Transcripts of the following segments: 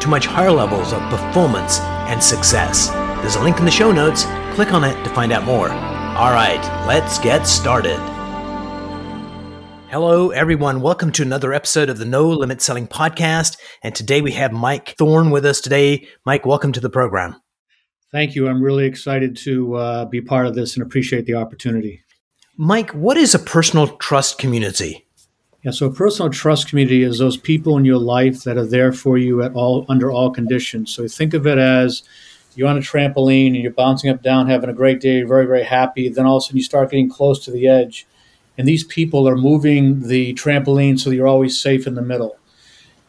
to much higher levels of performance and success. There's a link in the show notes. Click on it to find out more. All right, let's get started. Hello, everyone. Welcome to another episode of the No Limit Selling Podcast. And today we have Mike Thorne with us today. Mike, welcome to the program. Thank you. I'm really excited to uh, be part of this and appreciate the opportunity. Mike, what is a personal trust community? Yeah, so personal trust community is those people in your life that are there for you at all under all conditions. So think of it as you're on a trampoline and you're bouncing up down, having a great day, very, very happy. Then all of a sudden you start getting close to the edge, and these people are moving the trampoline so you're always safe in the middle.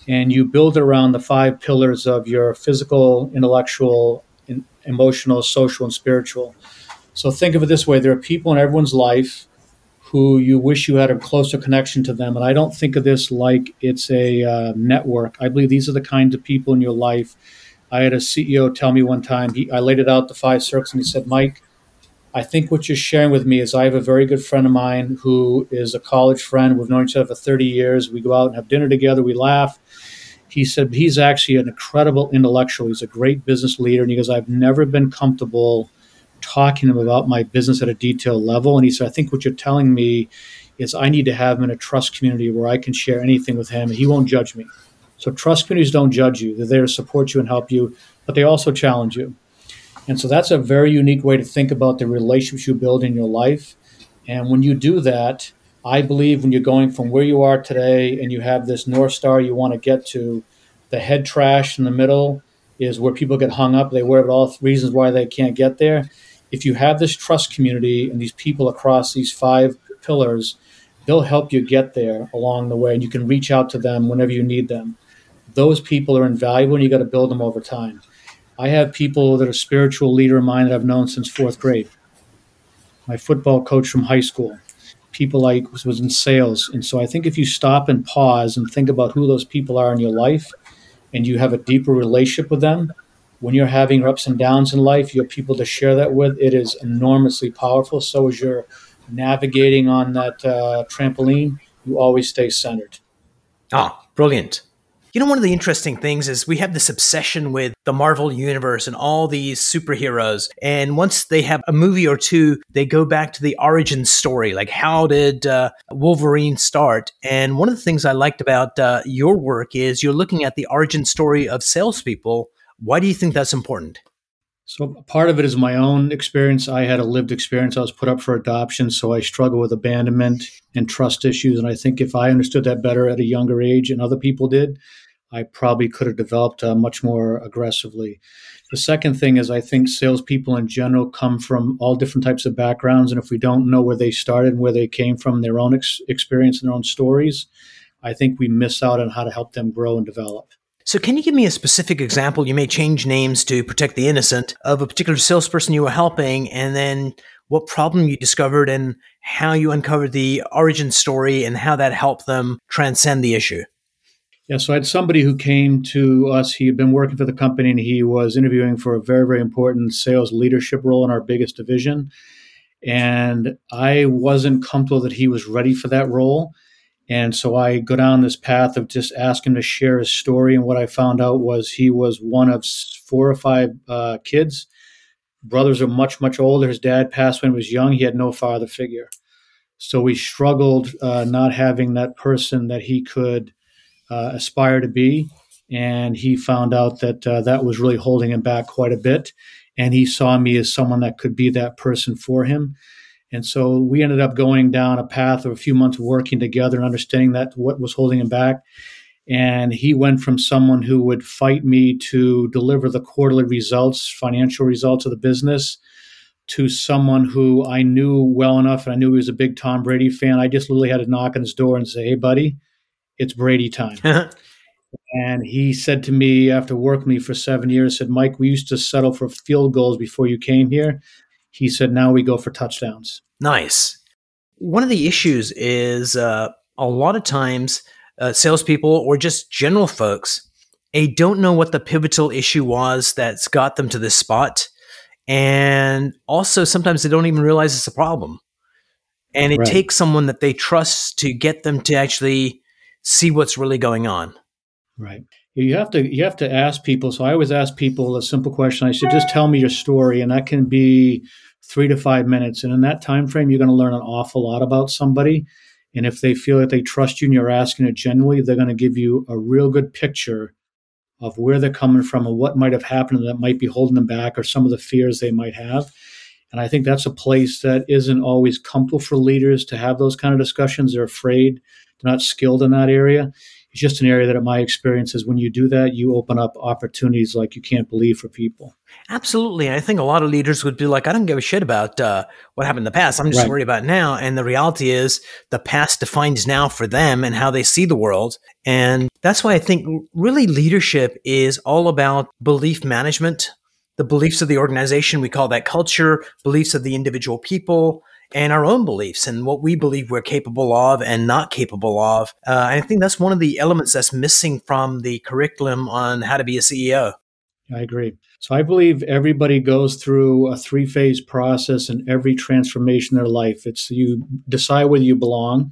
And you build around the five pillars of your physical, intellectual, emotional, social, and spiritual. So think of it this way there are people in everyone's life who you wish you had a closer connection to them. And I don't think of this like it's a uh, network. I believe these are the kinds of people in your life. I had a CEO tell me one time, he, I laid it out the five circles, and he said, Mike, I think what you're sharing with me is I have a very good friend of mine who is a college friend. We've known each other for 30 years. We go out and have dinner together, we laugh. He said, he's actually an incredible intellectual. He's a great business leader. And he goes, I've never been comfortable talking to him about my business at a detailed level. And he said, I think what you're telling me is I need to have him in a trust community where I can share anything with him and he won't judge me. So trust communities don't judge you. They're there to support you and help you, but they also challenge you. And so that's a very unique way to think about the relationships you build in your life. And when you do that, I believe when you're going from where you are today and you have this North Star you want to get to, the head trash in the middle is where people get hung up. They worry about all reasons why they can't get there if you have this trust community and these people across these five pillars, they'll help you get there along the way, and you can reach out to them whenever you need them. Those people are invaluable, and you got to build them over time. I have people that are spiritual leader of mine that I've known since fourth grade. My football coach from high school, people was, was in sales, and so I think if you stop and pause and think about who those people are in your life, and you have a deeper relationship with them, when you're having ups and downs in life, you have people to share that with. It is enormously powerful. So as you're navigating on that uh, trampoline, you always stay centered. Ah, brilliant. You know, one of the interesting things is we have this obsession with the Marvel universe and all these superheroes. And once they have a movie or two, they go back to the origin story. Like, how did uh, Wolverine start? And one of the things I liked about uh, your work is you're looking at the origin story of salespeople why do you think that's important? So, part of it is my own experience. I had a lived experience. I was put up for adoption, so I struggle with abandonment and trust issues. And I think if I understood that better at a younger age and other people did, I probably could have developed uh, much more aggressively. The second thing is, I think salespeople in general come from all different types of backgrounds. And if we don't know where they started and where they came from, their own ex- experience and their own stories, I think we miss out on how to help them grow and develop. So, can you give me a specific example? You may change names to protect the innocent of a particular salesperson you were helping, and then what problem you discovered and how you uncovered the origin story and how that helped them transcend the issue. Yeah, so I had somebody who came to us. He had been working for the company and he was interviewing for a very, very important sales leadership role in our biggest division. And I wasn't comfortable that he was ready for that role. And so I go down this path of just asking him to share his story. And what I found out was he was one of four or five uh, kids. Brothers are much, much older. His dad passed when he was young. He had no father figure. So we struggled uh, not having that person that he could uh, aspire to be. And he found out that uh, that was really holding him back quite a bit. And he saw me as someone that could be that person for him. And so we ended up going down a path of a few months working together and understanding that what was holding him back. And he went from someone who would fight me to deliver the quarterly results, financial results of the business, to someone who I knew well enough and I knew he was a big Tom Brady fan. I just literally had to knock on his door and say, Hey, buddy, it's Brady time. And he said to me after working me for seven years, said, Mike, we used to settle for field goals before you came here. He said, now we go for touchdowns. Nice. One of the issues is uh, a lot of times uh, salespeople or just general folks, they don't know what the pivotal issue was that's got them to this spot. And also, sometimes they don't even realize it's a problem. And it right. takes someone that they trust to get them to actually see what's really going on. Right. You have to you have to ask people. So I always ask people a simple question. I said, just tell me your story, and that can be three to five minutes. And in that time frame, you're going to learn an awful lot about somebody. And if they feel that they trust you and you're asking it genuinely, they're going to give you a real good picture of where they're coming from and what might have happened that might be holding them back or some of the fears they might have. And I think that's a place that isn't always comfortable for leaders to have those kind of discussions. They're afraid, they're not skilled in that area. It's just an area that, in my experience, is when you do that, you open up opportunities like you can't believe for people. Absolutely. I think a lot of leaders would be like, I don't give a shit about uh, what happened in the past. I'm just right. worried about now. And the reality is, the past defines now for them and how they see the world. And that's why I think really leadership is all about belief management the beliefs of the organization. We call that culture, beliefs of the individual people, and our own beliefs and what we believe we're capable of and not capable of. Uh, I think that's one of the elements that's missing from the curriculum on how to be a CEO. I agree. So I believe everybody goes through a three phase process in every transformation in their life. It's you decide whether you belong.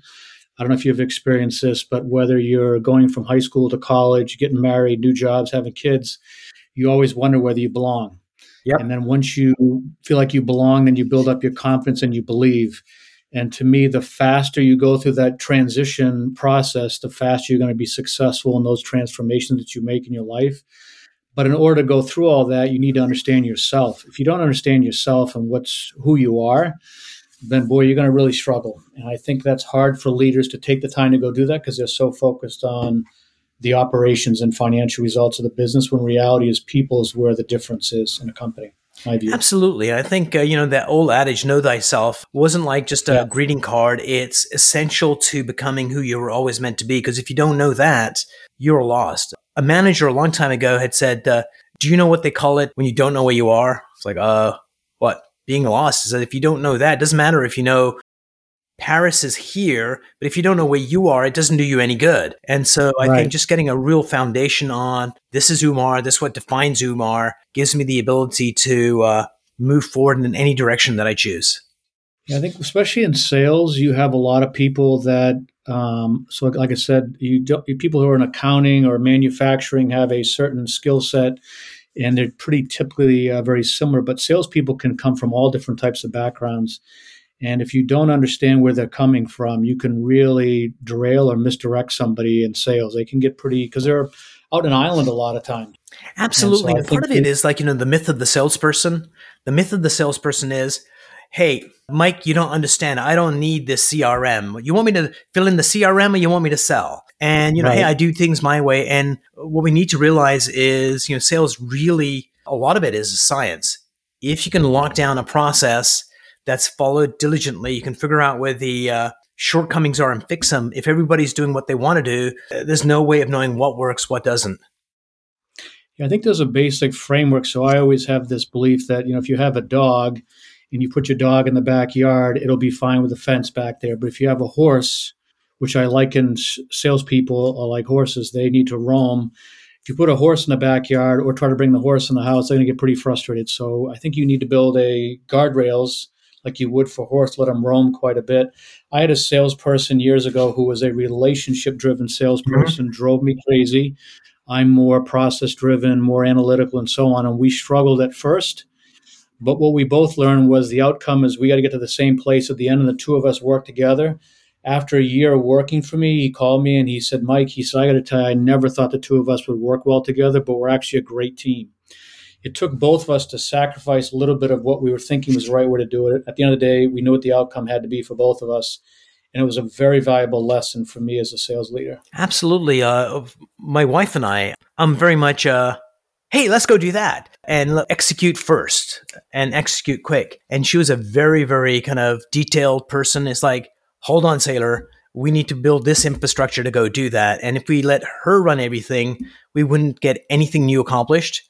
I don't know if you've experienced this, but whether you're going from high school to college, getting married, new jobs, having kids, you always wonder whether you belong. Yep. And then once you feel like you belong, then you build up your confidence and you believe. And to me, the faster you go through that transition process, the faster you're going to be successful in those transformations that you make in your life. But in order to go through all that, you need to understand yourself. If you don't understand yourself and what's who you are, then boy, you're going to really struggle. And I think that's hard for leaders to take the time to go do that because they're so focused on the operations and financial results of the business when reality is people is where the difference is in a company. Absolutely. I think, uh, you know, that old adage, know thyself, wasn't like just a yeah. greeting card. It's essential to becoming who you were always meant to be. Because if you don't know that, you're lost. A manager a long time ago had said, uh, Do you know what they call it when you don't know where you are? It's like, uh, what? Being lost is that if you don't know that, it doesn't matter if you know Paris is here, but if you don't know where you are, it doesn't do you any good. And so I right. think just getting a real foundation on this is Umar, this is what defines Umar, gives me the ability to uh, move forward in any direction that I choose. Yeah, I think especially in sales, you have a lot of people that, um, so like I said, you do, people who are in accounting or manufacturing have a certain skill set, and they're pretty typically uh, very similar. But salespeople can come from all different types of backgrounds and if you don't understand where they're coming from, you can really derail or misdirect somebody in sales. They can get pretty because they're out in island a lot of times. Absolutely. And, so part of it is like, you know, the myth of the salesperson. The myth of the salesperson is, hey, Mike, you don't understand. I don't need this CRM. You want me to fill in the CRM or you want me to sell? And, you know, right. hey, I do things my way. And what we need to realize is, you know, sales really, a lot of it is science. If you can lock down a process that's followed diligently. You can figure out where the uh, shortcomings are and fix them. If everybody's doing what they want to do, uh, there's no way of knowing what works, what doesn't. Yeah, I think there's a basic framework. So I always have this belief that you know if you have a dog and you put your dog in the backyard, it'll be fine with the fence back there. But if you have a horse, which I liken salespeople are like horses, they need to roam. If you put a horse in the backyard or try to bring the horse in the house, they're going to get pretty frustrated. So I think you need to build a guardrails like you would for horse, let them roam quite a bit. I had a salesperson years ago who was a relationship driven salesperson, mm-hmm. drove me crazy. I'm more process driven, more analytical, and so on. And we struggled at first. But what we both learned was the outcome is we got to get to the same place at the end, and the two of us work together. After a year of working for me, he called me and he said, Mike, he said, I got to tell you, I never thought the two of us would work well together, but we're actually a great team it took both of us to sacrifice a little bit of what we were thinking was the right way to do it. At the end of the day, we knew what the outcome had to be for both of us. And it was a very valuable lesson for me as a sales leader. Absolutely. Uh, my wife and I, I'm very much, uh, hey, let's go do that and execute first and execute quick. And she was a very, very kind of detailed person. It's like, hold on, sailor we need to build this infrastructure to go do that. And if we let her run everything, we wouldn't get anything new accomplished.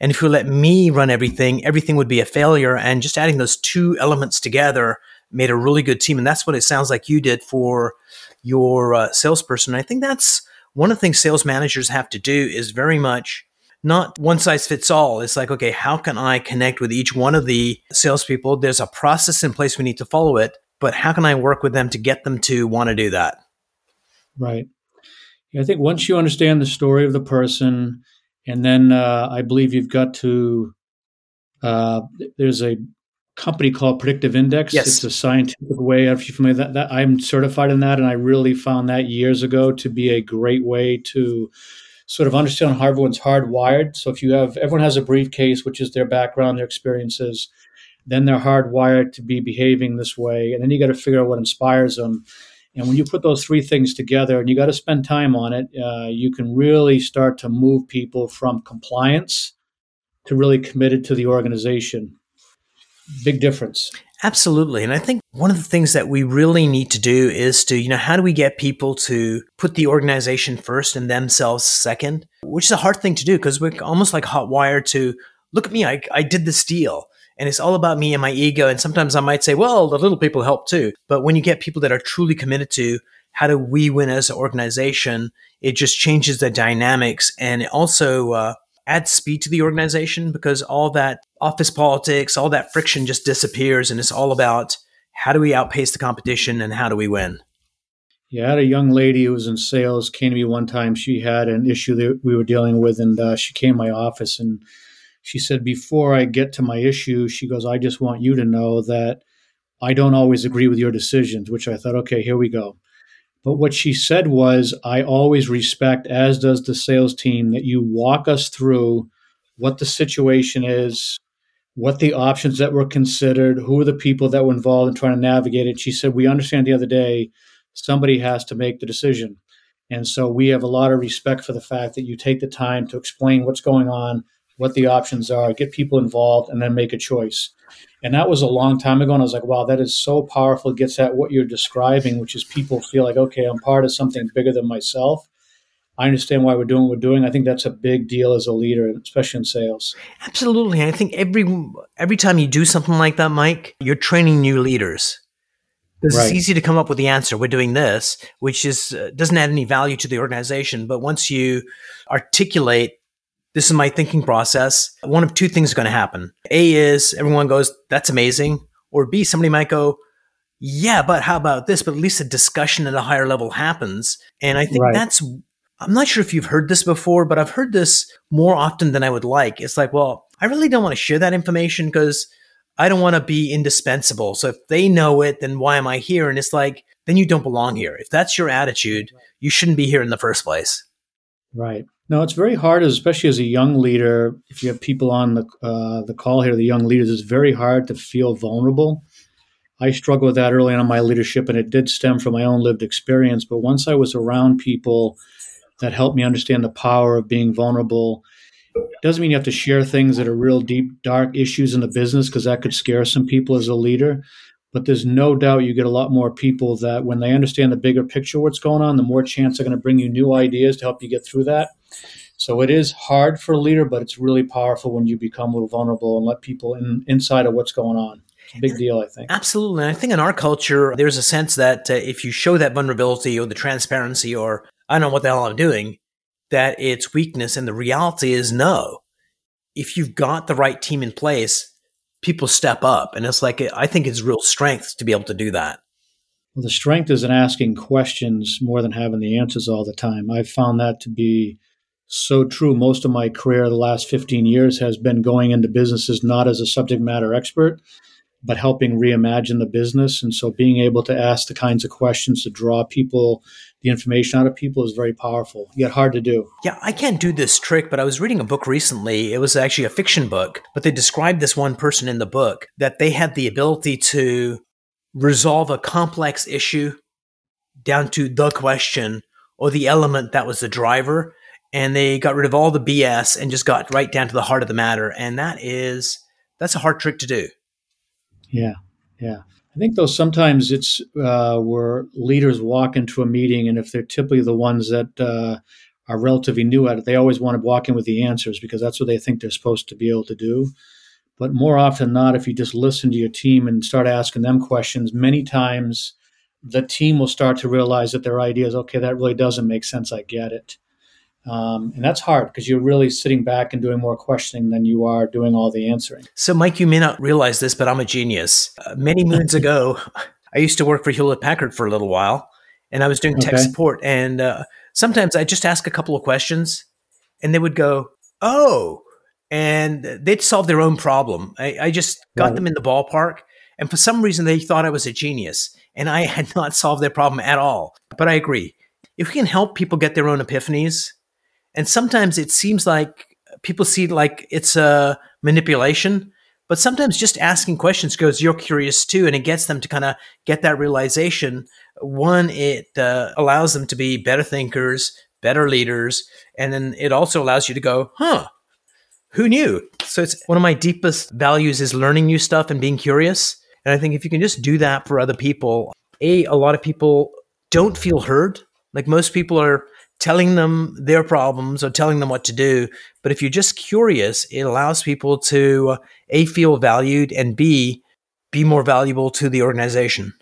And if you let me run everything, everything would be a failure. And just adding those two elements together made a really good team. And that's what it sounds like you did for your uh, salesperson. I think that's one of the things sales managers have to do is very much not one size fits all. It's like, okay, how can I connect with each one of the salespeople? There's a process in place. We need to follow it but how can I work with them to get them to want to do that? Right. I think once you understand the story of the person, and then uh, I believe you've got to. Uh, there's a company called Predictive Index. Yes. It's a scientific way. If you're familiar that, that I'm certified in that, and I really found that years ago to be a great way to sort of understand how everyone's hardwired. So if you have everyone has a briefcase, which is their background, their experiences, then they're hardwired to be behaving this way. And then you got to figure out what inspires them. And when you put those three things together and you got to spend time on it, uh, you can really start to move people from compliance to really committed to the organization. Big difference. Absolutely. And I think one of the things that we really need to do is to, you know, how do we get people to put the organization first and themselves second, which is a hard thing to do because we're almost like hot wired to look at me, I, I did this deal and it's all about me and my ego. And sometimes I might say, well, the little people help too. But when you get people that are truly committed to how do we win as an organization, it just changes the dynamics and it also uh, adds speed to the organization because all that office politics, all that friction just disappears. And it's all about how do we outpace the competition and how do we win? Yeah, I had a young lady who was in sales came to me one time. She had an issue that we were dealing with, and uh, she came to my office and she said, Before I get to my issue, she goes, I just want you to know that I don't always agree with your decisions, which I thought, okay, here we go. But what she said was, I always respect, as does the sales team, that you walk us through what the situation is, what the options that were considered, who are the people that were involved in trying to navigate it. She said, We understand the other day somebody has to make the decision. And so we have a lot of respect for the fact that you take the time to explain what's going on, what the options are, get people involved, and then make a choice. And that was a long time ago. And I was like, wow, that is so powerful. It gets at what you're describing, which is people feel like, okay, I'm part of something bigger than myself. I understand why we're doing what we're doing. I think that's a big deal as a leader, especially in sales. Absolutely. I think every every time you do something like that, Mike, you're training new leaders. Because right. it's easy to come up with the answer. We're doing this, which is uh, doesn't add any value to the organization. But once you articulate this is my thinking process. One of two things is going to happen. A is everyone goes, that's amazing. Or B, somebody might go, yeah, but how about this? But at least a discussion at a higher level happens. And I think right. that's, I'm not sure if you've heard this before, but I've heard this more often than I would like. It's like, well, I really don't want to share that information because I don't want to be indispensable. So if they know it, then why am I here? And it's like, then you don't belong here. If that's your attitude, you shouldn't be here in the first place. Right. No, it's very hard, especially as a young leader. If you have people on the uh, the call here, the young leaders, it's very hard to feel vulnerable. I struggled with that early on in my leadership, and it did stem from my own lived experience. But once I was around people that helped me understand the power of being vulnerable, it doesn't mean you have to share things that are real deep, dark issues in the business because that could scare some people as a leader. But there's no doubt you get a lot more people that when they understand the bigger picture, what's going on, the more chance they're going to bring you new ideas to help you get through that. So it is hard for a leader, but it's really powerful when you become a little vulnerable and let people in inside of what's going on. It's a big deal, I think. Absolutely. And I think in our culture, there's a sense that uh, if you show that vulnerability or the transparency or I don't know what the hell I'm doing, that it's weakness. And the reality is no. If you've got the right team in place, people step up. And it's like, I think it's real strength to be able to do that. Well, the strength is in asking questions more than having the answers all the time. I've found that to be so true. Most of my career, the last 15 years, has been going into businesses not as a subject matter expert, but helping reimagine the business. And so being able to ask the kinds of questions to draw people the information out of people is very powerful, yet hard to do. Yeah, I can't do this trick, but I was reading a book recently. It was actually a fiction book, but they described this one person in the book that they had the ability to resolve a complex issue down to the question or the element that was the driver. And they got rid of all the BS and just got right down to the heart of the matter. And that is, that's a hard trick to do. Yeah. Yeah. I think though sometimes it's uh, where leaders walk into a meeting, and if they're typically the ones that uh, are relatively new at it, they always want to walk in with the answers because that's what they think they're supposed to be able to do. But more often than not, if you just listen to your team and start asking them questions, many times the team will start to realize that their idea is okay. That really doesn't make sense. I get it. Um, and that's hard because you're really sitting back and doing more questioning than you are doing all the answering. So, Mike, you may not realize this, but I'm a genius. Uh, many moons ago, I used to work for Hewlett Packard for a little while, and I was doing tech okay. support. And uh, sometimes I just ask a couple of questions, and they would go, "Oh," and they'd solve their own problem. I, I just got right. them in the ballpark, and for some reason, they thought I was a genius, and I had not solved their problem at all. But I agree. If we can help people get their own epiphanies, and sometimes it seems like people see like it's a manipulation, but sometimes just asking questions goes, you're curious too, and it gets them to kind of get that realization. One, it uh, allows them to be better thinkers, better leaders, and then it also allows you to go, huh, who knew? So it's one of my deepest values is learning new stuff and being curious. And I think if you can just do that for other people, a a lot of people don't feel heard. Like most people are telling them their problems or telling them what to do. But if you're just curious, it allows people to A, feel valued and B, be more valuable to the organization.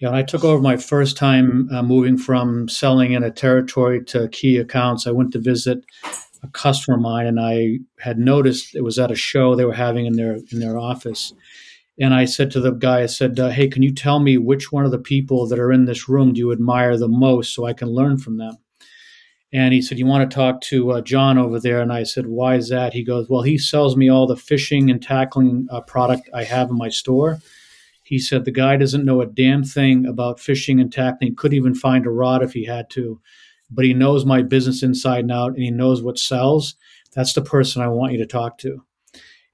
Yeah, I took over my first time uh, moving from selling in a territory to key accounts. I went to visit a customer of mine, and I had noticed it was at a show they were having in their in their office. And I said to the guy, I said, uh, "Hey, can you tell me which one of the people that are in this room do you admire the most, so I can learn from them?" And he said, You want to talk to uh, John over there? And I said, Why is that? He goes, Well, he sells me all the fishing and tackling uh, product I have in my store. He said, The guy doesn't know a damn thing about fishing and tackling, couldn't even find a rod if he had to, but he knows my business inside and out and he knows what sells. That's the person I want you to talk to.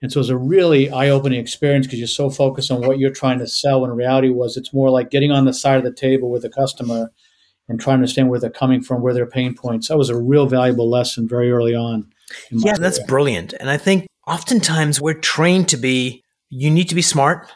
And so it was a really eye opening experience because you're so focused on what you're trying to sell. When reality was, it's more like getting on the side of the table with a customer and trying to understand where they're coming from, where their pain points. That was a real valuable lesson very early on. Yeah, that's brilliant. And I think oftentimes we're trained to be, you need to be smart.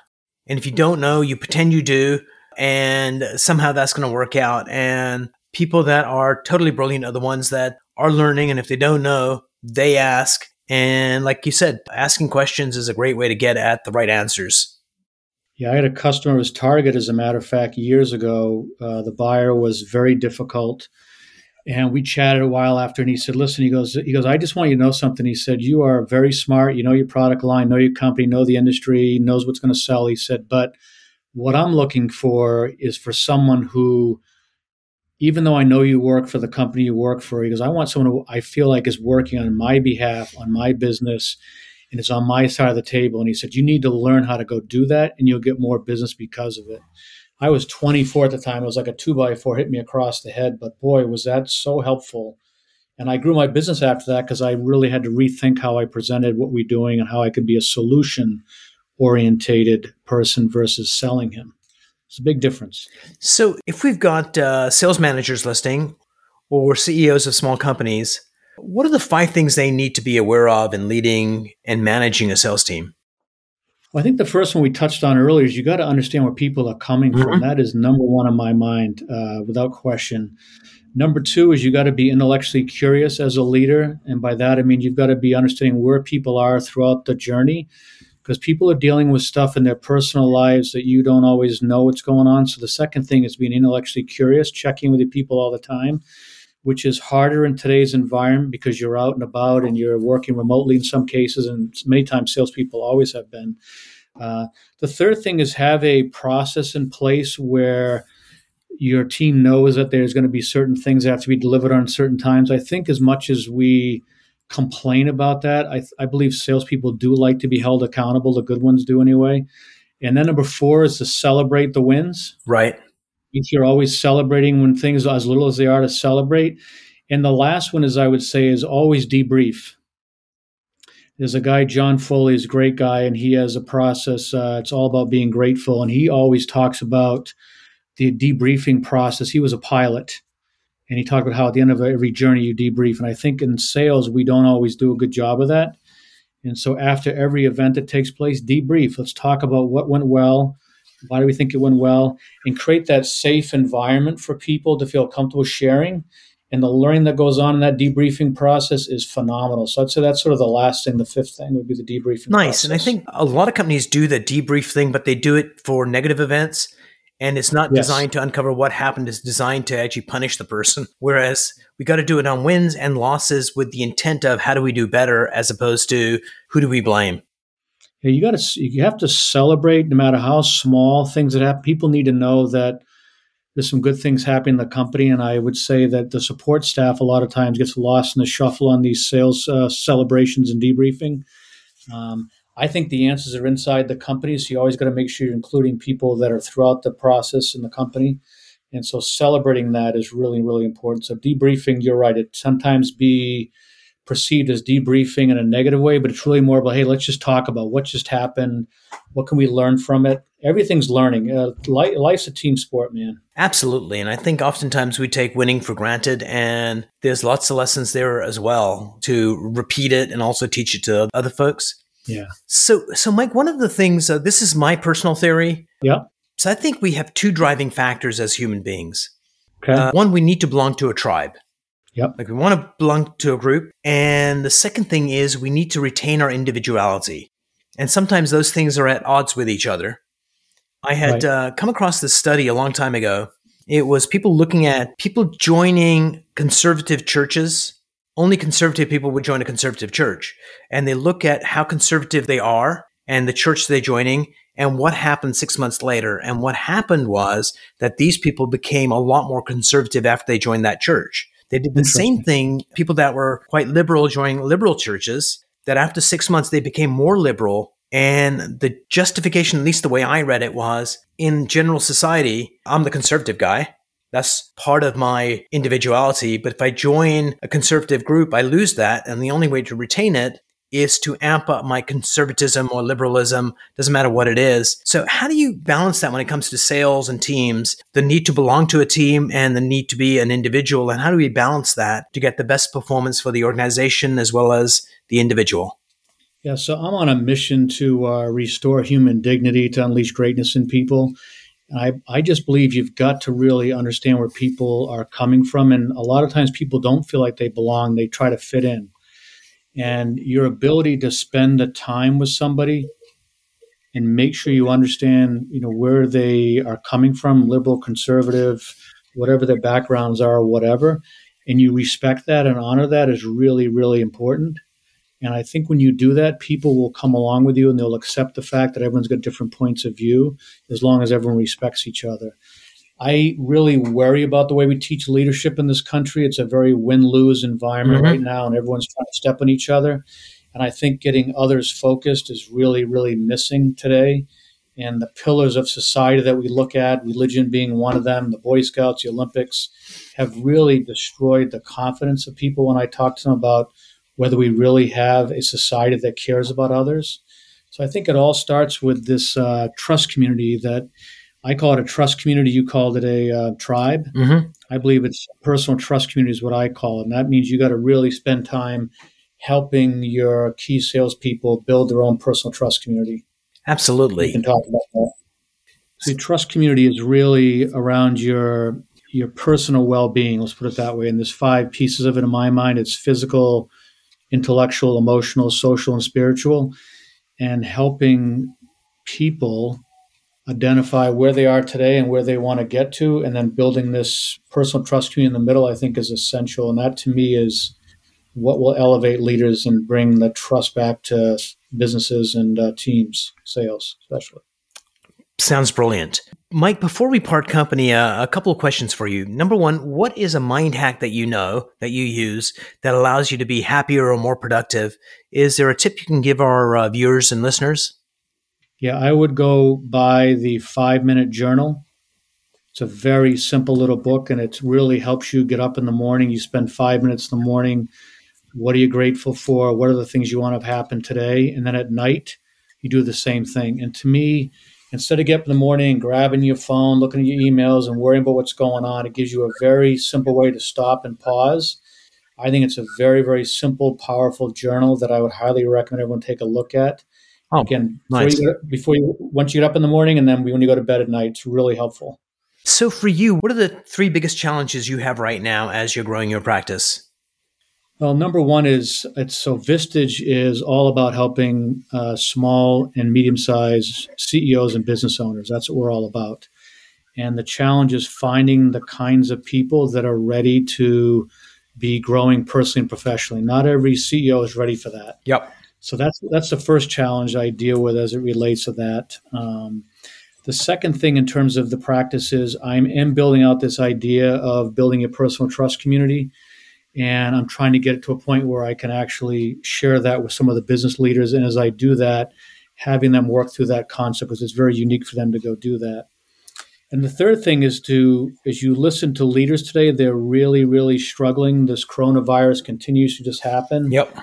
And if you don't know, you pretend you do. And somehow that's going to work out. And people that are totally brilliant are the ones that are learning. And if they don't know, they ask. And like you said, asking questions is a great way to get at the right answers. Yeah, I had a customer who was Target, as a matter of fact, years ago. Uh, the buyer was very difficult. And we chatted a while after, and he said, "Listen," he goes, "He goes, I just want you to know something." He said, "You are very smart. You know your product line, know your company, know the industry, knows what's going to sell." He said, "But what I'm looking for is for someone who, even though I know you work for the company you work for, he goes, I want someone who I feel like is working on my behalf, on my business, and it's on my side of the table. And he said, You need to learn how to go do that, and you'll get more business because of it. I was 24 at the time. It was like a two by four hit me across the head, but boy, was that so helpful. And I grew my business after that because I really had to rethink how I presented what we're doing and how I could be a solution orientated person versus selling him. It's a big difference. So, if we've got uh, sales managers listening or CEOs of small companies, what are the five things they need to be aware of in leading and managing a sales team? Well, I think the first one we touched on earlier is you got to understand where people are coming mm-hmm. from. That is number one on my mind, uh, without question. Number two is you got to be intellectually curious as a leader. And by that, I mean you've got to be understanding where people are throughout the journey because people are dealing with stuff in their personal lives that you don't always know what's going on. So the second thing is being intellectually curious, checking with the people all the time which is harder in today's environment because you're out and about and you're working remotely in some cases, and many times salespeople always have been. Uh, the third thing is have a process in place where your team knows that there's going to be certain things that have to be delivered on certain times. I think as much as we complain about that, I, I believe salespeople do like to be held accountable. The good ones do anyway. And then number four is to celebrate the wins. Right you're always celebrating when things as little as they are to celebrate. And the last one is I would say is always debrief. There's a guy, John Foley, is a great guy, and he has a process. Uh, it's all about being grateful, and he always talks about the debriefing process. He was a pilot, and he talked about how at the end of every journey you debrief. And I think in sales we don't always do a good job of that. And so after every event that takes place, debrief. Let's talk about what went well, Why do we think it went well? And create that safe environment for people to feel comfortable sharing. And the learning that goes on in that debriefing process is phenomenal. So I'd say that's sort of the last thing. The fifth thing would be the debriefing. Nice. Process. And I think a lot of companies do the debrief thing, but they do it for negative events and it's not yes. designed to uncover what happened it's designed to actually punish the person whereas we got to do it on wins and losses with the intent of how do we do better as opposed to who do we blame yeah, you got to you have to celebrate no matter how small things that happen people need to know that there's some good things happening in the company and i would say that the support staff a lot of times gets lost in the shuffle on these sales uh, celebrations and debriefing um, I think the answers are inside the company. So you always got to make sure you're including people that are throughout the process in the company. And so celebrating that is really, really important. So debriefing, you're right, it sometimes be perceived as debriefing in a negative way, but it's really more about, hey, let's just talk about what just happened. What can we learn from it? Everything's learning. Uh, life's a team sport, man. Absolutely. And I think oftentimes we take winning for granted, and there's lots of lessons there as well to repeat it and also teach it to other folks. Yeah. So, so Mike, one of the things, uh, this is my personal theory. Yeah. So I think we have two driving factors as human beings. Okay. Uh, one, we need to belong to a tribe. Yep. Like we want to belong to a group. And the second thing is we need to retain our individuality. And sometimes those things are at odds with each other. I had right. uh, come across this study a long time ago. It was people looking at people joining conservative churches only conservative people would join a conservative church. And they look at how conservative they are and the church they're joining and what happened six months later. And what happened was that these people became a lot more conservative after they joined that church. They did the same thing, people that were quite liberal joining liberal churches, that after six months they became more liberal. And the justification, at least the way I read it, was in general society, I'm the conservative guy. That's part of my individuality. But if I join a conservative group, I lose that. And the only way to retain it is to amp up my conservatism or liberalism, doesn't matter what it is. So, how do you balance that when it comes to sales and teams? The need to belong to a team and the need to be an individual. And how do we balance that to get the best performance for the organization as well as the individual? Yeah, so I'm on a mission to uh, restore human dignity, to unleash greatness in people. I, I just believe you've got to really understand where people are coming from. And a lot of times people don't feel like they belong, they try to fit in. And your ability to spend the time with somebody and make sure you understand, you know, where they are coming from, liberal, conservative, whatever their backgrounds are, whatever, and you respect that and honor that is really, really important. And I think when you do that, people will come along with you and they'll accept the fact that everyone's got different points of view as long as everyone respects each other. I really worry about the way we teach leadership in this country. It's a very win lose environment mm-hmm. right now, and everyone's trying to step on each other. And I think getting others focused is really, really missing today. And the pillars of society that we look at, religion being one of them, the Boy Scouts, the Olympics, have really destroyed the confidence of people when I talk to them about whether we really have a society that cares about others. So I think it all starts with this uh, trust community that I call it a trust community. You called it a uh, tribe. Mm-hmm. I believe it's personal trust community is what I call it. And that means you got to really spend time helping your key salespeople build their own personal trust community. Absolutely. We can talk about that. So trust community is really around your your personal well-being. Let's put it that way. And there's five pieces of it in my mind. It's physical, intellectual, emotional, social, and spiritual, and helping people identify where they are today and where they want to get to, and then building this personal trust community in the middle, I think is essential. And that to me is what will elevate leaders and bring the trust back to businesses and uh, teams, sales, especially. Sounds brilliant. Mike, before we part company, uh, a couple of questions for you. Number one, what is a mind hack that you know that you use that allows you to be happier or more productive? Is there a tip you can give our uh, viewers and listeners? Yeah, I would go buy the five minute journal. It's a very simple little book and it really helps you get up in the morning. You spend five minutes in the morning. What are you grateful for? What are the things you want to happen today? And then at night, you do the same thing. And to me, instead of getting up in the morning, and grabbing your phone, looking at your emails, and worrying about what's going on, it gives you a very simple way to stop and pause. I think it's a very, very simple, powerful journal that I would highly recommend everyone take a look at. Oh, again, nice. before, you, before you once you get up in the morning, and then when you go to bed at night, it's really helpful. So, for you, what are the three biggest challenges you have right now as you're growing your practice? Well, number one is it's so Vistage is all about helping uh, small and medium sized CEOs and business owners. That's what we're all about. And the challenge is finding the kinds of people that are ready to be growing personally and professionally. Not every CEO is ready for that. Yep. So that's that's the first challenge I deal with as it relates to that. Um, the second thing in terms of the practice is I'm in building out this idea of building a personal trust community and I'm trying to get it to a point where I can actually share that with some of the business leaders. And as I do that, having them work through that concept because it's very unique for them to go do that. And the third thing is to, as you listen to leaders today, they're really, really struggling. This coronavirus continues to just happen. Yep.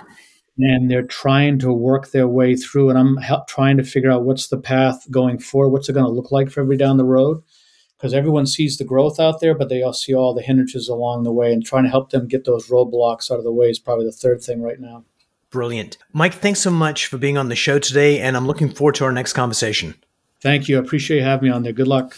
And they're trying to work their way through. And I'm help, trying to figure out what's the path going forward. What's it going to look like for everybody down the road? because everyone sees the growth out there, but they all see all the hindrances along the way, and trying to help them get those roadblocks out of the way is probably the third thing right now. Brilliant. Mike, thanks so much for being on the show today, and I'm looking forward to our next conversation. Thank you. I appreciate you having me on there. Good luck.